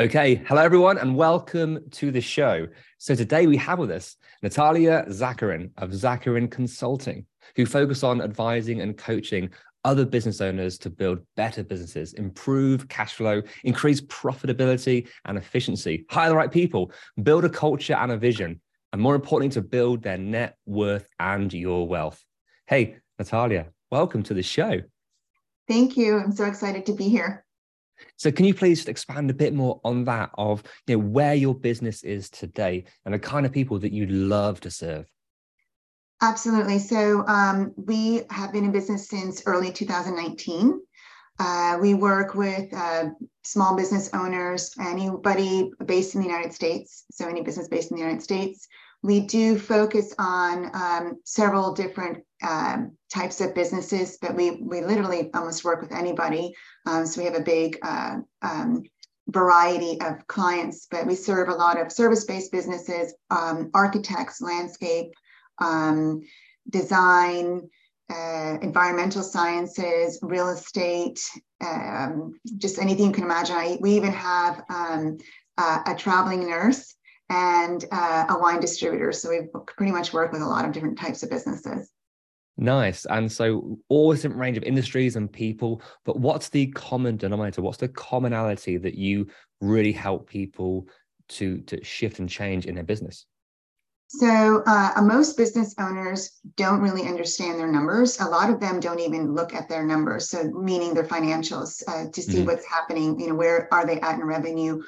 Okay, hello everyone, and welcome to the show. So today we have with us Natalia Zacharin of Zacharin Consulting, who focus on advising and coaching other business owners to build better businesses, improve cash flow, increase profitability and efficiency, hire the right people, build a culture and a vision, and more importantly, to build their net worth and your wealth. Hey, Natalia, welcome to the show. Thank you. I'm so excited to be here. So can you please expand a bit more on that of you know where your business is today and the kind of people that you'd love to serve? Absolutely. So um, we have been in business since early 2019. Uh, we work with uh, small business owners, anybody based in the United States. So any business based in the United States. We do focus on um, several different um, types of businesses, but we we literally almost work with anybody. Um, so we have a big uh, um, variety of clients, but we serve a lot of service-based businesses, um, architects, landscape, um, design, uh, environmental sciences, real estate, um, just anything you can imagine. I, we even have um, uh, a traveling nurse and uh, a wine distributor. So we pretty much work with a lot of different types of businesses. Nice. And so all this range of industries and people, but what's the common denominator? What's the commonality that you really help people to to shift and change in their business? So uh, most business owners don't really understand their numbers. A lot of them don't even look at their numbers, so meaning their financials uh, to see Mhm. what's happening. You know, where are they at in revenue?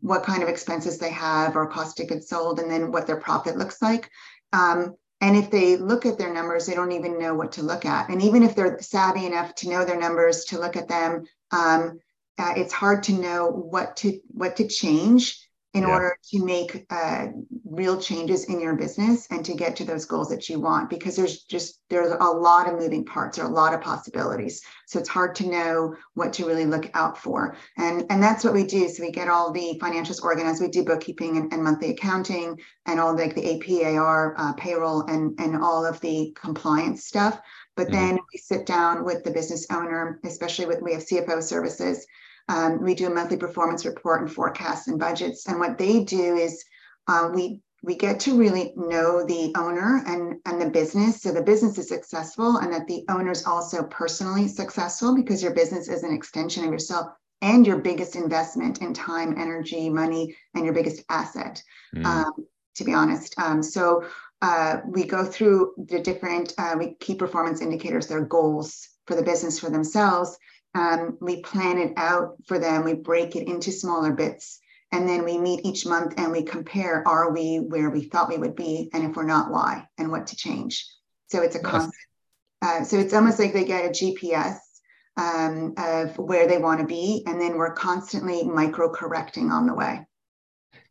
What kind of expenses they have, or cost of goods sold, and then what their profit looks like. Um, and if they look at their numbers, they don't even know what to look at. And even if they're savvy enough to know their numbers, to look at them, um, uh, it's hard to know what to what to change in Yeah. order to make uh, real changes in your business and to get to those goals that you want because there's just there's a lot of moving parts or a lot of possibilities. So it's hard to know what to really look out for. And and that's what we do. So we get all the financials organized. We do bookkeeping and, and monthly accounting and all like the AP/AR uh, payroll and and all of the compliance stuff. But Mhm. then we sit down with the business owner especially with we have cfo services um, we do a monthly performance report and forecasts and budgets. And what they do is uh, we we get to really know the owner and and the business, so the business is successful, and that the owner is also personally successful because your business is an extension of yourself and your biggest investment in time, energy, money, and your biggest asset. Mm. Um, to be honest, um, so uh, we go through the different uh, we key performance indicators, their goals for the business for themselves um, we plan it out for them we break it into smaller bits and then we meet each month and we compare are we where we thought we would be? And if we're not why? And what to change? So it's a constant uh, so it's almost like they get a gps um, of where they want to be and then we're constantly micro correcting on the way.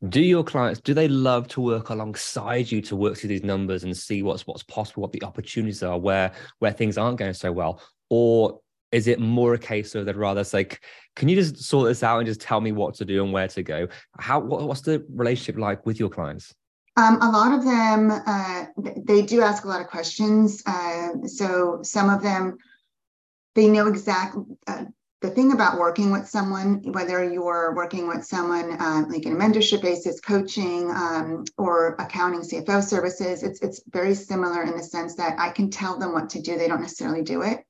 Do your clients do they love to work alongside you to work through these numbers and see what's what's possible, what the opportunities are, where where things aren't going so well, or is it more a case of they'd rather say, can you just sort this out and just tell me what to do and where to go? How what, what's the relationship like with your clients? Um, a lot of them, uh, they do ask a lot of questions. Uh, so some of them, they know exactly. Uh, the thing about working with someone, whether you're working with someone uh, like in a mentorship basis, coaching, um, or accounting, CFO services, it's it's very similar in the sense that I can tell them what to do. They don't necessarily do it.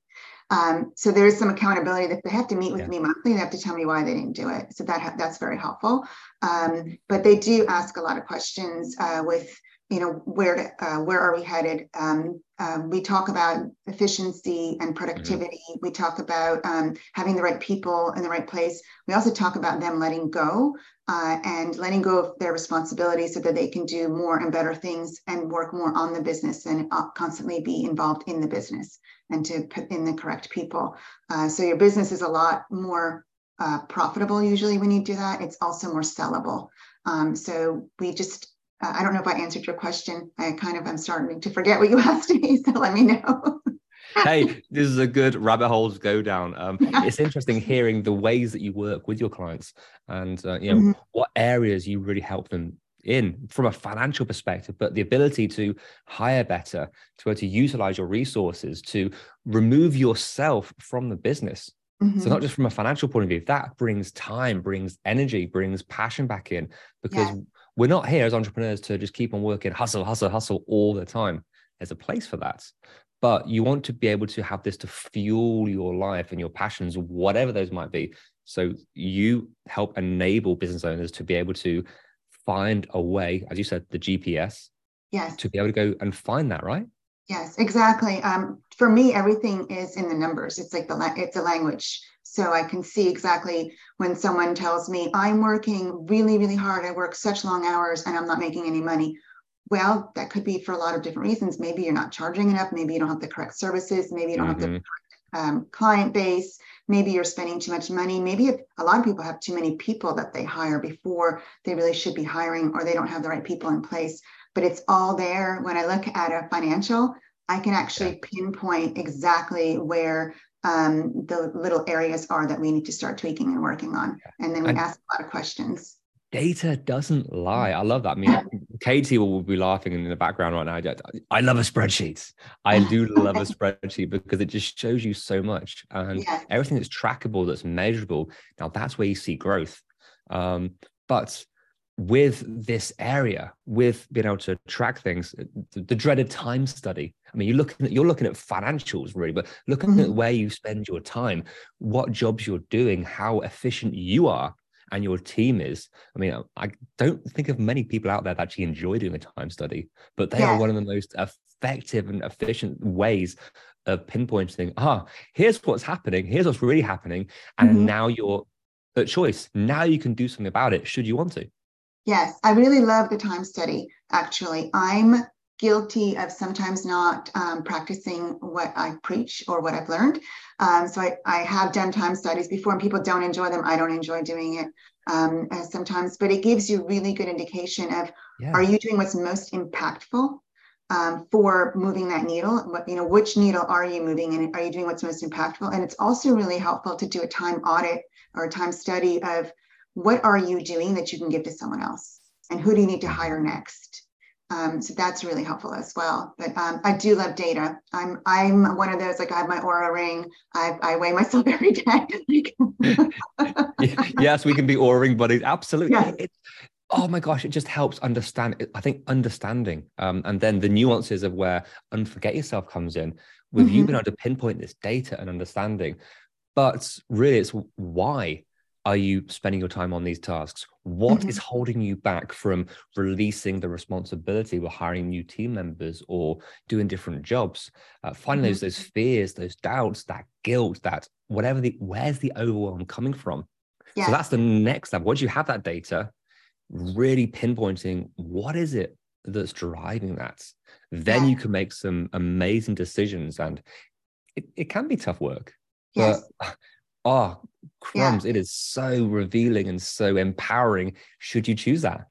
Um, so there is some accountability that they have to meet with yeah. me monthly. They have to tell me why they didn't do it. So that that's very helpful. Um, but they do ask a lot of questions uh, with you know where to, uh, where are we headed um, um, we talk about efficiency and productivity mm-hmm. we talk about um, having the right people in the right place we also talk about them letting go uh, and letting go of their responsibilities so that they can do more and better things and work more on the business and uh, constantly be involved in the business and to put in the correct people uh, so your business is a lot more uh, profitable usually when you do that it's also more sellable um, so we just uh, I don't know if I answered your question. I kind of am starting to forget what you asked me, so let me know. Hey, this is a good rabbit hole to go down. Um, it's interesting hearing the ways that you work with your clients and uh, you know mm-hmm. what areas you really help them in from a financial perspective, but the ability to hire better, to be able to utilize your resources, to remove yourself from the business. Mm-hmm. So not just from a financial point of view, that brings time, brings energy, brings passion back in because yes we're not here as entrepreneurs to just keep on working, hustle, hustle, hustle all the time. There's a place for that. But you want to be able to have this to fuel your life and your passions, whatever those might be. So you help enable business owners to be able to find a way, as you said, the GPS. Yes. To be able to go and find that, right? Yes, exactly. Um, for me, everything is in the numbers. It's like the la- it's a language. So I can see exactly when someone tells me, I'm working really, really hard. I work such long hours and I'm not making any money. Well, that could be for a lot of different reasons. Maybe you're not charging enough. Maybe you don't have the correct services. Maybe you don't mm-hmm. have the mm-hmm. um, client base. Maybe you're spending too much money. Maybe a lot of people have too many people that they hire before they really should be hiring, or they don't have the right people in place. But it's all there. When I look at a financial, I can actually pinpoint exactly where um, the little areas are that we need to start tweaking and working on. And then we ask a lot of questions. Data doesn't lie. I love that. I mean, Katie will be laughing in the background right now. I love a spreadsheet. I do love a spreadsheet because it just shows you so much and yes. everything that's trackable, that's measurable. Now that's where you see growth. Um, but with this area, with being able to track things, the, the dreaded time study. I mean, you're looking at you're looking at financials really, but looking mm-hmm. at where you spend your time, what jobs you're doing, how efficient you are, and your team is. I mean, I don't think of many people out there that actually enjoy doing a time study, but they yeah. are one of the most effective and efficient ways of pinpointing. Ah, here's what's happening. Here's what's really happening, and mm-hmm. now you're at choice. Now you can do something about it. Should you want to? Yes, I really love the time study. Actually, I'm guilty of sometimes not um, practicing what I preach or what I've learned. Um, so I, I have done time studies before, and people don't enjoy them. I don't enjoy doing it um, sometimes, but it gives you really good indication of yeah. are you doing what's most impactful um, for moving that needle? What you know, which needle are you moving, and are you doing what's most impactful? And it's also really helpful to do a time audit or a time study of what are you doing that you can give to someone else and who do you need to hire next um, so that's really helpful as well. But um, i do love data. I'm i'm one of those like i have my Oura ring. I, I weigh myself every day. Yes we can be Oura ring buddies. Absolutely. Yes. It, oh my gosh it just helps understand i think understanding um, and then the nuances of where unforget yourself comes in. With mm-hmm. you being able to pinpoint this data and understanding but really it's why are you spending your time on these tasks? What mm-hmm. is holding you back from releasing the responsibility of hiring new team members or doing different jobs? Uh, finding mm-hmm. those those fears, those doubts, that guilt, that whatever the where's the overwhelm coming from? Yeah. So that's the next step. Once you have that data, really pinpointing what is it that's driving that, then yeah. you can make some amazing decisions. And it, it can be tough work. Yes. But oh crumbs. Yeah. it is so revealing and so empowering. Should you choose that?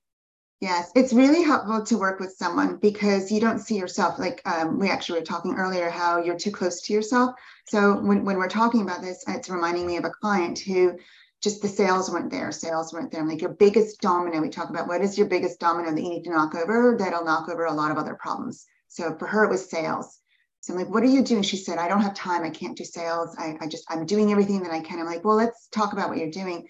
Yes. It's really helpful to work with someone because you don't see yourself like um, we actually were talking earlier how you're too close to yourself. So when, when we're talking about this it's reminding me of a client who just the sales weren't there sales weren't there. Like your biggest domino we talk about what is your biggest domino that you need to knock over that'll knock over a lot of other problems? So for her it was sales so I'm like, what are you doing? She said, I don't have time. I can't do sales. I, I just, I'm doing everything that I can. I'm like, well, let's talk about what you're doing.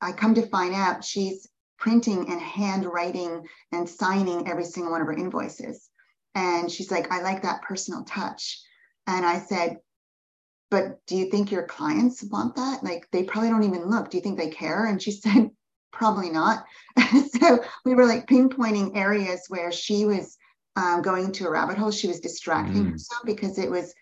I come to find out she's printing and handwriting and signing every single one of her invoices. And she's like, I like that personal touch. And I said, but do you think your clients want that? Like they probably don't even look. Do you think they care? And she said, probably not. so we were like pinpointing areas where she was um, going into a rabbit hole. She was distracting mm. herself because it was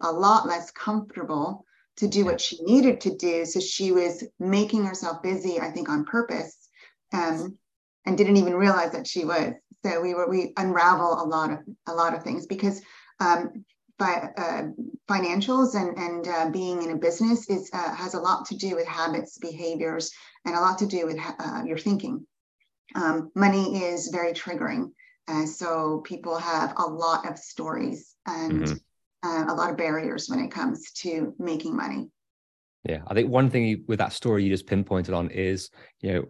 a lot less comfortable to do what she needed to do. So she was making herself busy, I think, on purpose, um, and didn't even realize that she was. So we were we unravel a lot of a lot of things because um, by, uh, financials and and uh, being in a business is uh, has a lot to do with habits, behaviors, and a lot to do with uh, your thinking. Um, money is very triggering, uh, so people have a lot of stories and. Mm-hmm uh, a lot of barriers when it comes to making money. Yeah, I think one thing with that story you just pinpointed on is, you know,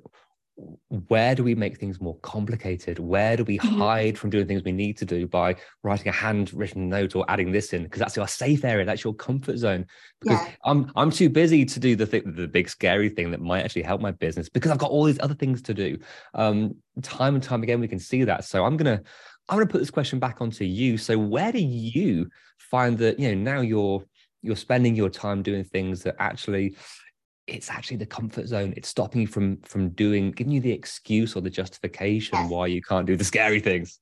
where do we make things more complicated? Where do we mm-hmm. hide from doing things we need to do by writing a handwritten note or adding this in? Because that's your safe area, that's your comfort zone. Because yeah. I'm I'm too busy to do the thing, the big scary thing that might actually help my business because I've got all these other things to do. Um, time and time again, we can see that. So I'm gonna I'm gonna put this question back onto you. So where do you find that you know now you're you're spending your time doing things that actually it's actually the comfort zone. It's stopping you from from doing giving you the excuse or the justification yes. why you can't do the scary things.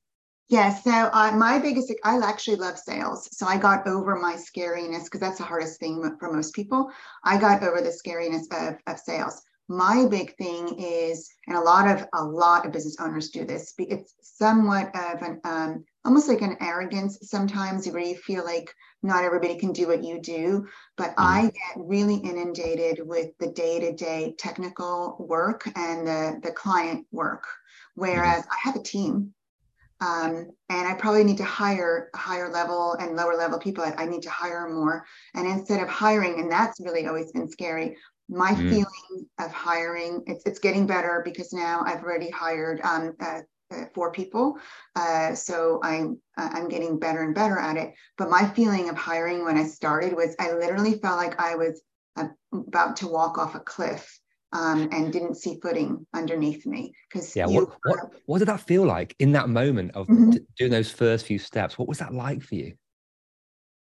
Yeah so uh, my biggest i actually love sales. So i got over my scariness because that's the hardest thing for most people. I got over the scariness of, of sales. My big thing is and a lot of a lot of business owners do this it's somewhat of an um, almost like an arrogance sometimes where you feel like not everybody can do what you do but mm-hmm. i get really inundated with the day-to-day technical work and the, the client work whereas mm-hmm. i have a team um, and i probably need to hire higher level and lower level people I, need to hire more and instead of hiring and that's really always been scary my mm. feeling of hiring it's, it's getting better because now i've already hired um, uh, four people. Uh, so i'm uh, i'm getting better and better at it. But my feeling of hiring when i started was i literally felt like i was about to walk off a cliff um, and didn't see footing underneath me. Because yeah what, what, what, did that feel like in that moment of mm-hmm. doing those first few steps? What was that like for you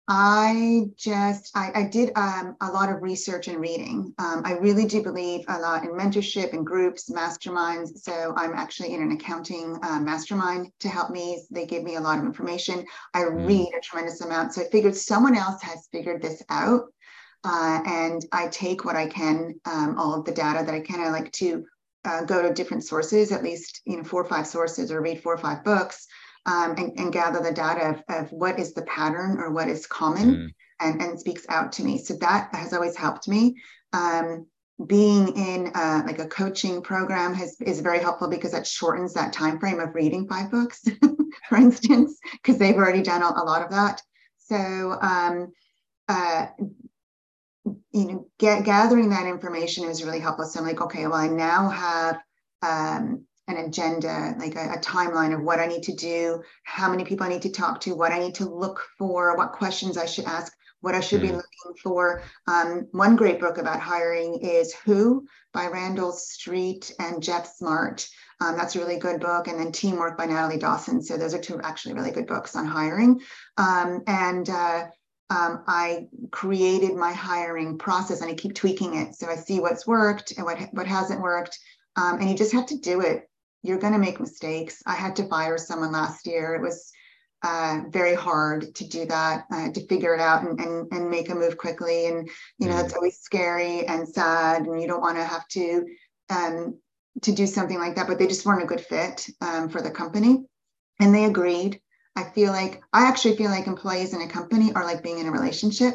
I just I, I did um, a lot of research and reading. Um, I really do believe a lot in mentorship and groups, masterminds. So I'm actually in an accounting uh, mastermind to help me. They give me a lot of information. I mm. read a tremendous amount. So I figured someone else has figured this out, uh, and I take what I can, um, all of the data that I can. I like to uh, go to different sources, at least you know four or five sources, or read four or five books um, and, and, gather the data of, of, what is the pattern or what is common mm. and, and speaks out to me. So that has always helped me. Um, being in uh, like a coaching program has is very helpful because that shortens that time frame of reading five books, for instance, because they've already done a, a, lot of that. So um, uh, you know, get, gathering that information is really helpful. So I'm like, okay, well, I now have um, an agenda, like a, a, timeline of what I need to do, how many people I need to talk to, what I need to look for, what questions I should ask, what I should mm. be looking for. Um, one great book about hiring is Who by Randall Street and Geoff Smart. Um, that's a really good book. And then Teamwork by Natalie Dawson. So those are two actually really good books on hiring. Um, and uh, um, I created my hiring process and I keep tweaking it. So I see what's worked and what, what hasn't worked. Um, and you just have to do it you're going to make mistakes. I had to fire someone last year. It was uh, very hard to do that, uh, to figure it out and, and, and make a move quickly. And, you know, it's always scary and sad, and you don't want to have to, um, to do something like that, but they just weren't a good fit um, for the company. And they agreed. I feel like, I actually feel like employees in a company are like being in a relationship.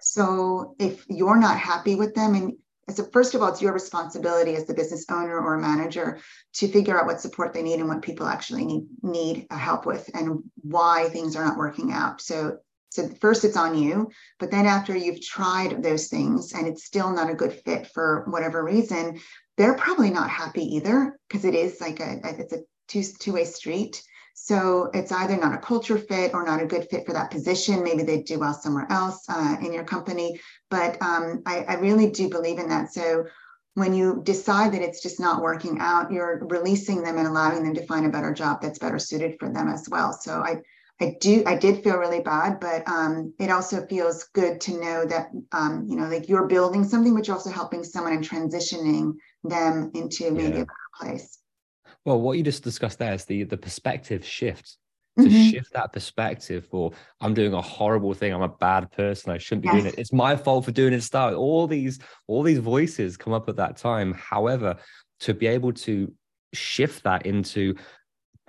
So if you're not happy with them and so first of all, it's your responsibility as the business owner or manager to figure out what support they need and what people actually need need help with and why things are not working out. So so first it's on you, but then after you've tried those things and it's still not a good fit for whatever reason, they're probably not happy either because it is like a, it's a two two-way street. So it's either not a culture fit or not a good fit for that position. Maybe they do well somewhere else uh, in your company. But um, I, I really do believe in that. So when you decide that it's just not working out, you're releasing them and allowing them to find a better job that's better suited for them as well. So I, I do I did feel really bad, but um, it also feels good to know that um, you know like you're building something, but you're also helping someone and transitioning them into maybe yeah. a better place. Well, what you just discussed there is the the perspective shift. To mm-hmm. shift that perspective for I'm doing a horrible thing, I'm a bad person, I shouldn't be yes. doing it. It's my fault for doing it. Start all these all these voices come up at that time. However, to be able to shift that into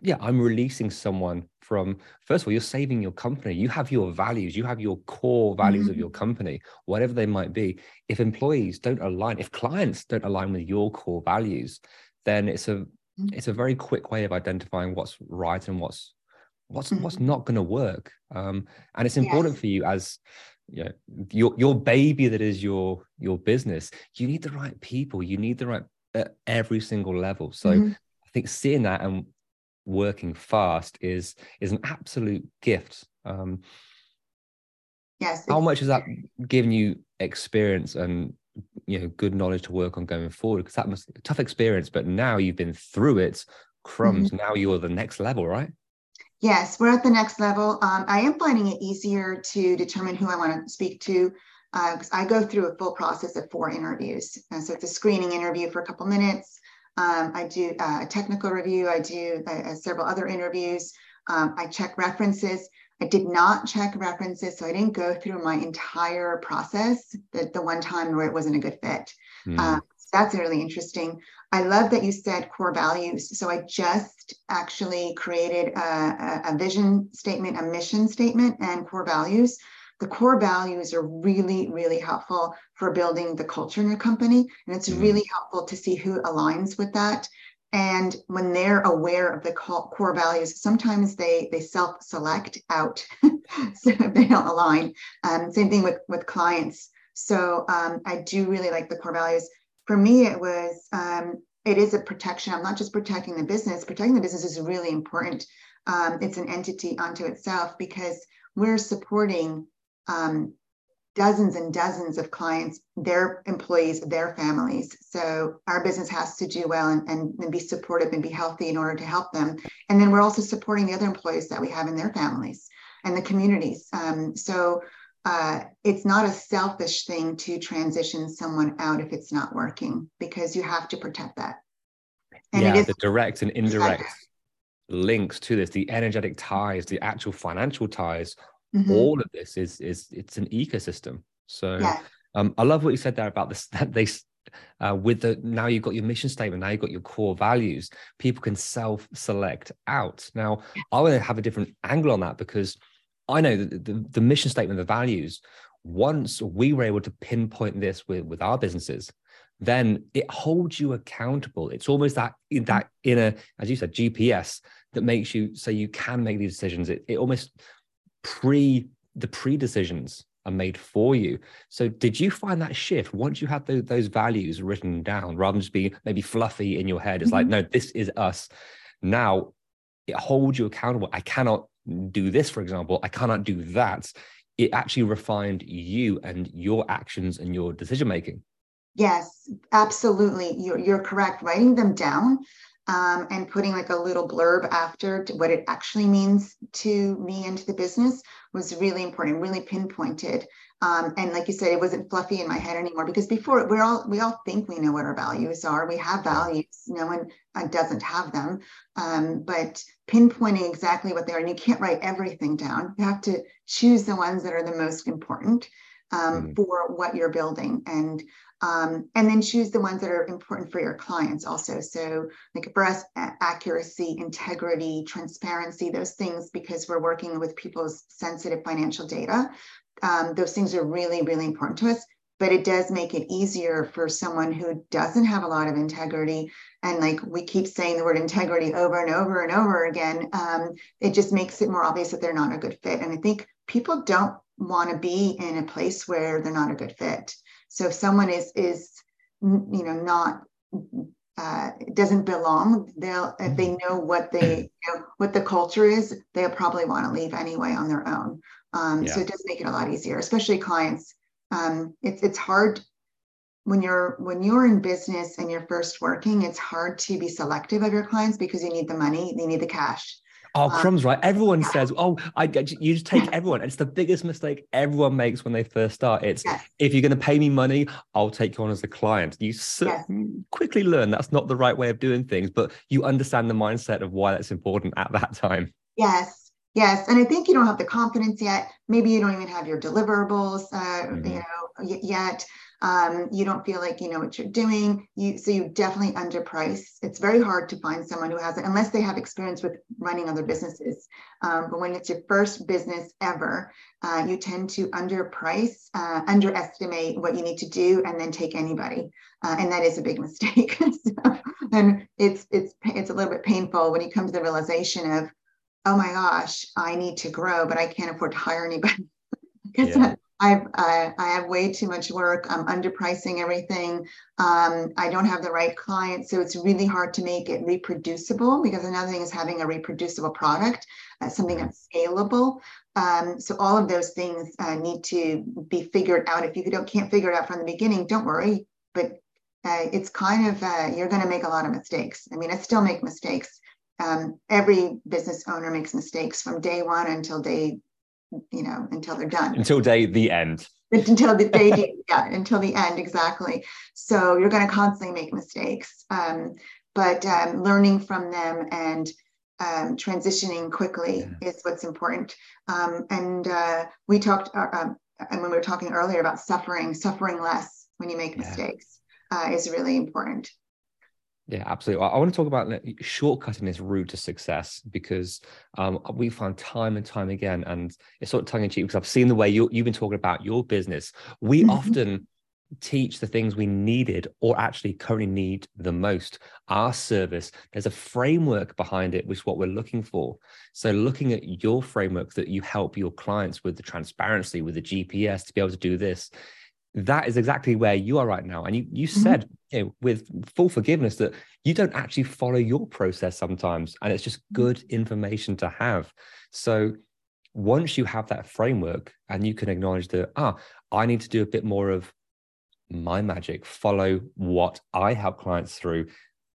yeah, I'm releasing someone from, first of all, you're saving your company. You have your values, you have your core values mm-hmm. of your company, whatever they might be. If employees don't align, if clients don't align with your core values, then it's a mm-hmm. It's a very quick way of identifying what's right and what's what's mm-hmm. what's not going to work. Um, and it's important yes. for you as you know, your your baby that is your your business. You need the right people. You need the right at every single level. So mm-hmm. I think seeing that and working fast is is an absolute gift. Um, yes. How much has that given you experience and you know good knowledge to work on going forward? Because that must tough experience, but now you've been through it. Crumbs. Mm-hmm. Now you're the next level, right? Yes, we're at the next level. Um, I am finding it easier to determine who I want to speak to because uh, I go through a full process of four interviews. And so it's a screening interview for a couple minutes. Um, I do uh, a technical review. I do uh, several other interviews. Um, I check references. I did not check references, so I didn't go through my entire process. The, the one time where it wasn't a good fit. Mm. Um, so that's really interesting. I love that you said core values. So I just actually created a, a, a vision statement, a mission statement, and core values the core values are really, really helpful for building the culture in your company. And it's mm-hmm. really helpful to see who aligns with that. And when they're aware of the core values, sometimes they they self-select out, so they don't align. Um, same thing with with clients. So um, I do really like the core values. For me, it was um, it is a protection. I'm not just protecting the business. Protecting the business is really important. Um, it's an entity unto itself because we're supporting um, dozens and dozens of clients, their employees, their families. So our business has to do well and, and, and, be supportive and be healthy in order to help them. And then we're also supporting the other employees that we have in their families and the communities. Um, so uh, it's not a selfish thing to transition someone out if it's not working because you have to protect that. And yeah, the direct and indirect links to this, the energetic ties, the actual financial ties mm-hmm. all of this is is it's an ecosystem so yeah. um, i love what you said there about this that they uh, with the now you've got your mission statement now you've got your core values people can self select out now i want to have a different angle on that because i know that the, the mission statement the values once we were able to pinpoint this with with our businesses then it holds you accountable it's almost that that inner as you said gps that makes you so you can make these decisions it, it almost pre the pre decisions are made for you. So did you find that shift once you had those, those values written down rather than just being maybe fluffy in your head? It's mm-hmm. like, no, this is us. Now it holds you accountable. I cannot do this, for example. I cannot do that. It actually refined you and your actions and your decision making. Yes, absolutely. You're, you're correct. Writing them down um, and putting like a little blurb after what it actually means to me and to the business was really important, really pinpointed. Um, and like you said, it wasn't fluffy in my head anymore because before we're all we all think we know what our values are. We have values. No one uh, doesn't have them, um, but pinpointing exactly what they are, and you can't write everything down. You have to choose the ones that are the most important um, mm. for what you're building. And um, and then choose the ones that are important for your clients also. So, like for us, accuracy, integrity, transparency, those things, because we're working with people's sensitive financial data, um, those things are really, really important to us. But it does make it easier for someone who doesn't have a lot of integrity. And like we keep saying the word integrity over and over and over again, um, it just makes it more obvious that they're not a good fit. And I think people don't want to be in a place where they're not a good fit. So if someone is is you know not uh, doesn't belong, they'll if they mm-hmm. know what they you know, what the culture is, they'll probably want to leave anyway on their own. Um, yeah. So it does make it a lot easier, especially clients. Um, it's it's hard when you're when you're in business and you're first working. It's hard to be selective of your clients because you need the money, you need the cash. Oh, um, crumbs, right? Everyone says, "Oh, I get you." Just take everyone. It's the biggest mistake everyone makes when they first start. It's yes. if you're going to pay me money, I'll take you on as a client. You so yes. quickly learn that's not the right way of doing things, but you understand the mindset of why that's important at that time. Yes, yes, and I think you don't have the confidence yet. Maybe you don't even have your deliverables, uh, mm-hmm. you know, yet um, you don't feel like you know what you're doing. You so you definitely underprice. It's very hard to find someone who has it unless they have experience with running other businesses. Um, but when it's your first business ever uh, you tend to underprice uh, underestimate what you need to do and then take anybody. Uh, and that is a big mistake. So, and it's it's it's a little bit painful when you come to the realization of oh my gosh i need to grow but i can't afford to hire anybody. Because yeah. I've, I, I have way too much work. I'm underpricing everything. Um, I don't have the right clients. So it's really hard to make it reproducible because another thing is having a reproducible product, uh, something that's scalable. Um, so all of those things uh, need to be figured out. If you don't, can't figure it out from the beginning, don't worry. But uh, it's kind of, uh, you're going to make a lot of mistakes. I mean, I still make mistakes. Um, every business owner makes mistakes from day one until day you know, until they're done. Until day the end. Until the day, yeah, until the end, exactly. So you're going to constantly make mistakes, um, but um, learning from them and um, transitioning quickly yeah. is what's important. Um, and uh, we talked, uh, um, and when we were talking earlier about suffering, suffering less when you make yeah. mistakes uh, is really important. Yeah, absolutely. I want to talk about shortcutting this route to success because um, we find time and time again, and it's sort of tongue in cheek because I've seen the way you, have been talking about your business. We mm-hmm. often teach the things we needed or actually currently need the most. Our service, there's a framework behind it, which is what we're looking for. So, looking at your framework that you help your clients with the transparency, with the GPS to be able to do this, that is exactly where you are right now. And you you mm-hmm. said you know, with full forgiveness that you don't actually follow your process sometimes, and it's just mm-hmm. good information to have. So once you have that framework and you can acknowledge that ah, I need to do a bit more of my magic, follow what I help clients through.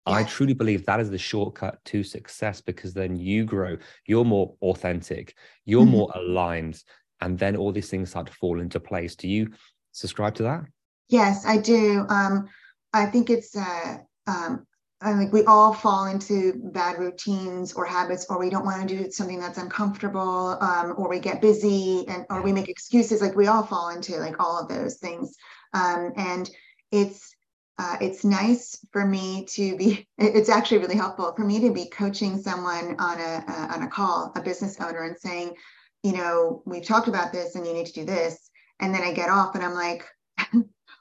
Yeah. I truly believe that is the shortcut to success because then you grow, you're more authentic, you're mm-hmm. more aligned, and then all these things start to fall into place. Do you subscribe to that? Yes, I do. Um, I think it's uh, um, I think we all fall into bad routines or habits, or we don't want to do something that's uncomfortable, um, or we get busy, and or we make excuses. Like we all fall into like all of those things, um, and it's uh, it's nice for me to be. It's actually really helpful for me to be coaching someone on a uh, on a call, a business owner, and saying, you know, we've talked about this, and you need to do this, and then I get off, and I'm like,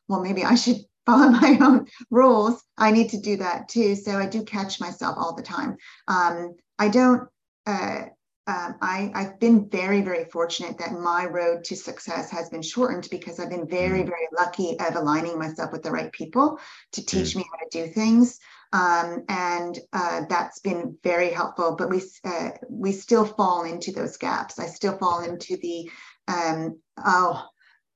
well, maybe I should follow my own rules, I need to do that too. So I do catch myself all the time. Um, I don't. Uh, um, I, I've been very, very fortunate that my road to success has been shortened because I've been very, mm. very lucky of aligning myself with the right people to teach mm. me how to do things. Um, and uh, that's been very helpful. But we uh, we still fall into those gaps. I still fall into the um, oh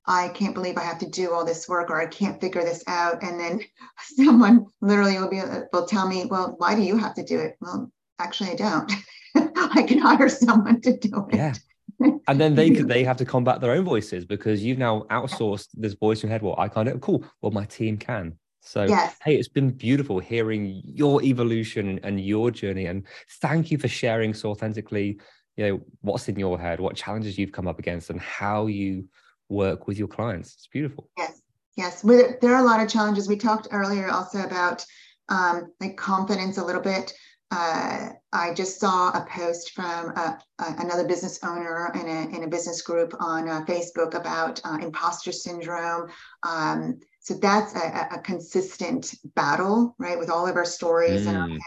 I can't believe I have to do all this work or I can't figure this out. And then someone literally will be will tell me, well, why do you have to do it? Well, actually I don't. I can hire someone to do it. Yeah. And then they could they have to combat their own voices because you've now outsourced this voice in your head. Well, I can't do it. Cool. Well, my team can. So yes. hey, it's been beautiful hearing your evolution and your journey. And thank you for sharing so authentically, you know, what's in your head, what challenges you've come up against, and how you work with your clients. It's beautiful. Yes, yes. There are a lot of challenges. We talked earlier also about um, like confidence a little bit. Uh, I just saw a post from uh, another business owner in a, in a business group on uh, Facebook about uh, imposter syndrome. Um, so that's a, a, consistent battle, right, with all of our stories. Mm. And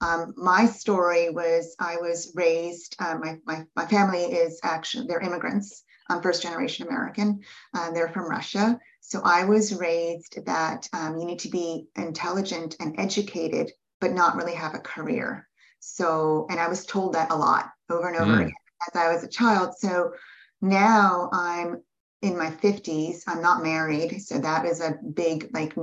um, my story was I was raised, uh, my, my, my family is actually, they're immigrants. I'm first generation American. Uh, they're from Russia. So I was raised that um, you need to be intelligent and educated, but not really have a career. So, and I was told that a lot over and over mm. again as I was a child. So now I'm in my 50s. I'm not married. So that is a big, like,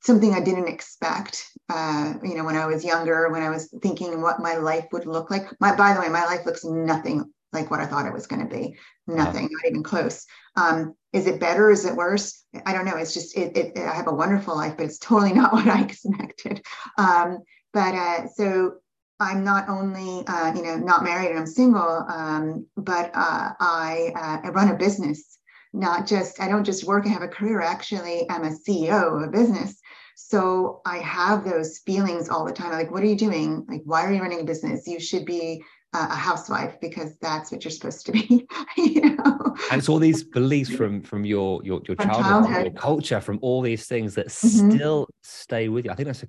something I didn't expect uh, you know, when I was younger, when I was thinking what my life would look like. My, by the way, my life looks nothing like what I thought it was going to be. Nothing, not even close. Um, is it better? Is it worse? I don't know. It's just it, it, I have a wonderful life, but it's totally not what I expected. Um, but uh, so I'm not only uh, you know not married and I'm single, um, but uh, I uh, I run a business. Not just I don't just work and have a career. Actually, I'm a CEO of a business. So I have those feelings all the time. Like, what are you doing? Like, why are you running a business? You should be a housewife because that's what you're supposed to be. you know? And it's all these beliefs from from your your your childhood, childhood. your culture, from all these things that mm-hmm. still stay with you. I think that's a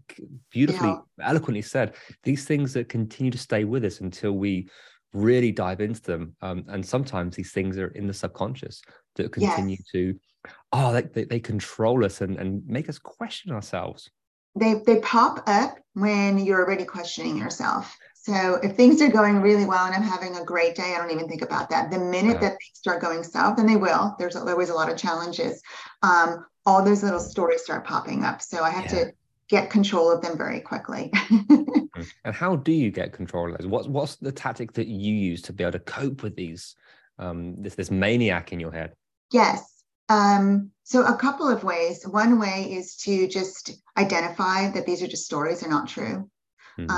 beautifully yeah. eloquently said. These things that continue to stay with us until we really dive into them. Um, and sometimes these things are in the subconscious that continue yes. to oh they, they, they control us and, and make us question ourselves they they pop up when you're already questioning yourself so if things are going really well and i'm having a great day i don't even think about that the minute yeah. that things start going south and they will there's always a lot of challenges um, all those little stories start popping up so i have yeah. to get control of them very quickly and how do you get control of those what's what's the tactic that you use to be able to cope with these um, this this maniac in your head yes um, so a couple of ways. One way is to just identify that these are just stories, they're not true. Mm-hmm.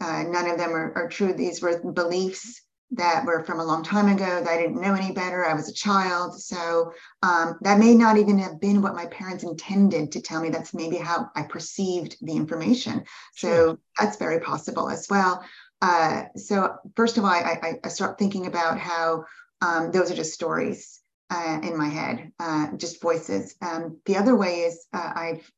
Uh, none of them are, are, true. These were beliefs that were from a long time ago that I didn't know any better. I was a child. So um, that may not even have been what my parents intended to tell me. That's maybe how I perceived the information. So that's very possible as well. Uh, so first of all, I, I, start thinking about how um, those are just stories uh, in my head, uh, just voices. Um, the other way is uh, I've,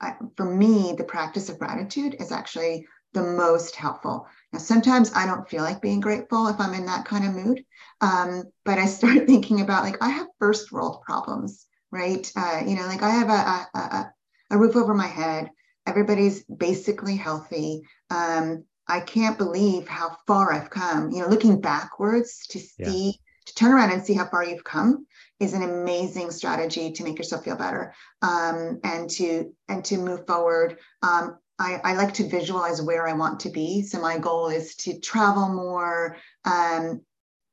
I, for me, the practice of gratitude is actually the most helpful. Now, sometimes I don't feel like being grateful if I'm in that kind of mood, um, but I start thinking about like I have first world problems, right? Uh, you know, like I have a, a, a, roof over my head. Everybody's basically healthy. Um, I can't believe how far I've come. You know, looking backwards to see, yeah. to turn around and see how far you've come is an amazing strategy to make yourself feel better um, and to and to move forward. Um, I, I, like to visualize where I want to be. So my goal is to travel more, um,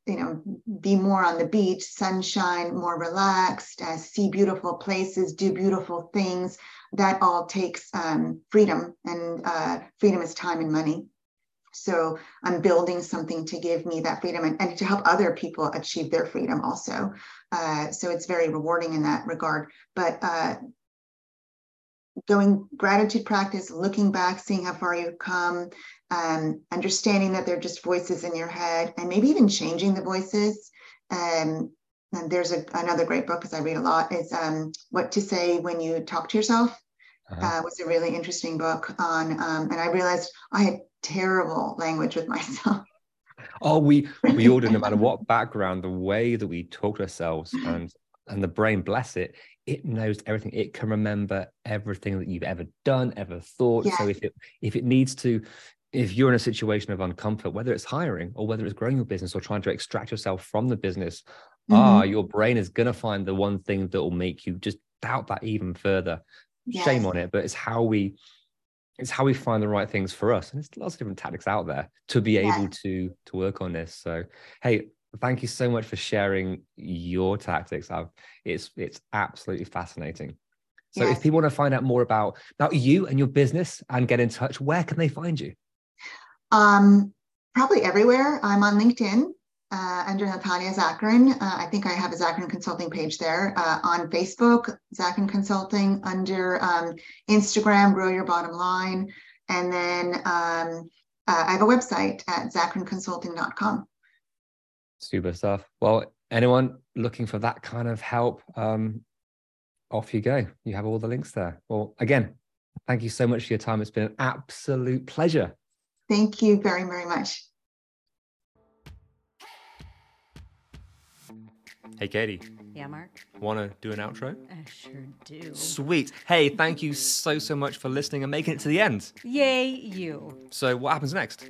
you know, be more on the beach, sunshine, more relaxed, uh, see beautiful places, do beautiful things. That all takes um, freedom, and uh, freedom is time and money. So I'm building something to give me that freedom and, and to help other people achieve their freedom also. Uh, so it's very rewarding in that regard. But going gratitude practice, looking back, seeing how far you've come, um, understanding that they're just voices in your head, and maybe even changing the voices. Um, and there's a, another great book because I read a lot. Is um, what to say when you talk to yourself. Uh-huh. Uh, was a really interesting book on, um, and I realized I had terrible language with myself. Oh, we we all do, no matter what background, the way that we talk to ourselves and and the brain, bless it, it knows everything. It can remember everything that you've ever done, ever thought. Yeah. So if it if it needs to, if you're in a situation of uncomfort, whether it's hiring or whether it's growing your business or trying to extract yourself from the business, mm-hmm. ah, your brain is gonna find the one thing that will make you just doubt that even further. Yes. Shame on it, but it's how we it's how we find the right things for us and there's lots of different tactics out there to be yeah. able to to work on this so hey thank you so much for sharing your tactics I've, it's it's absolutely fascinating so yes. if people want to find out more about about you and your business and get in touch where can they find you um probably everywhere i'm on linkedin uh, under Natalia Zacharin. Uh, I think I have a Zacharin Consulting page there. Uh, on Facebook, Zacharin Consulting. Under um, Instagram, Grow Your Bottom Line. And then um, uh, I have a website at zacharinconsulting.com. Super stuff. Well, anyone looking for that kind of help, um, off you go. You have all the links there. Well, again, thank you so much for your time. It's been an absolute pleasure. Thank you very, very much. Hey, Katie. Yeah, Mark. Want to do an outro? I sure do. Sweet. Hey, thank you so, so much for listening and making it to the end. Yay, you. So, what happens next?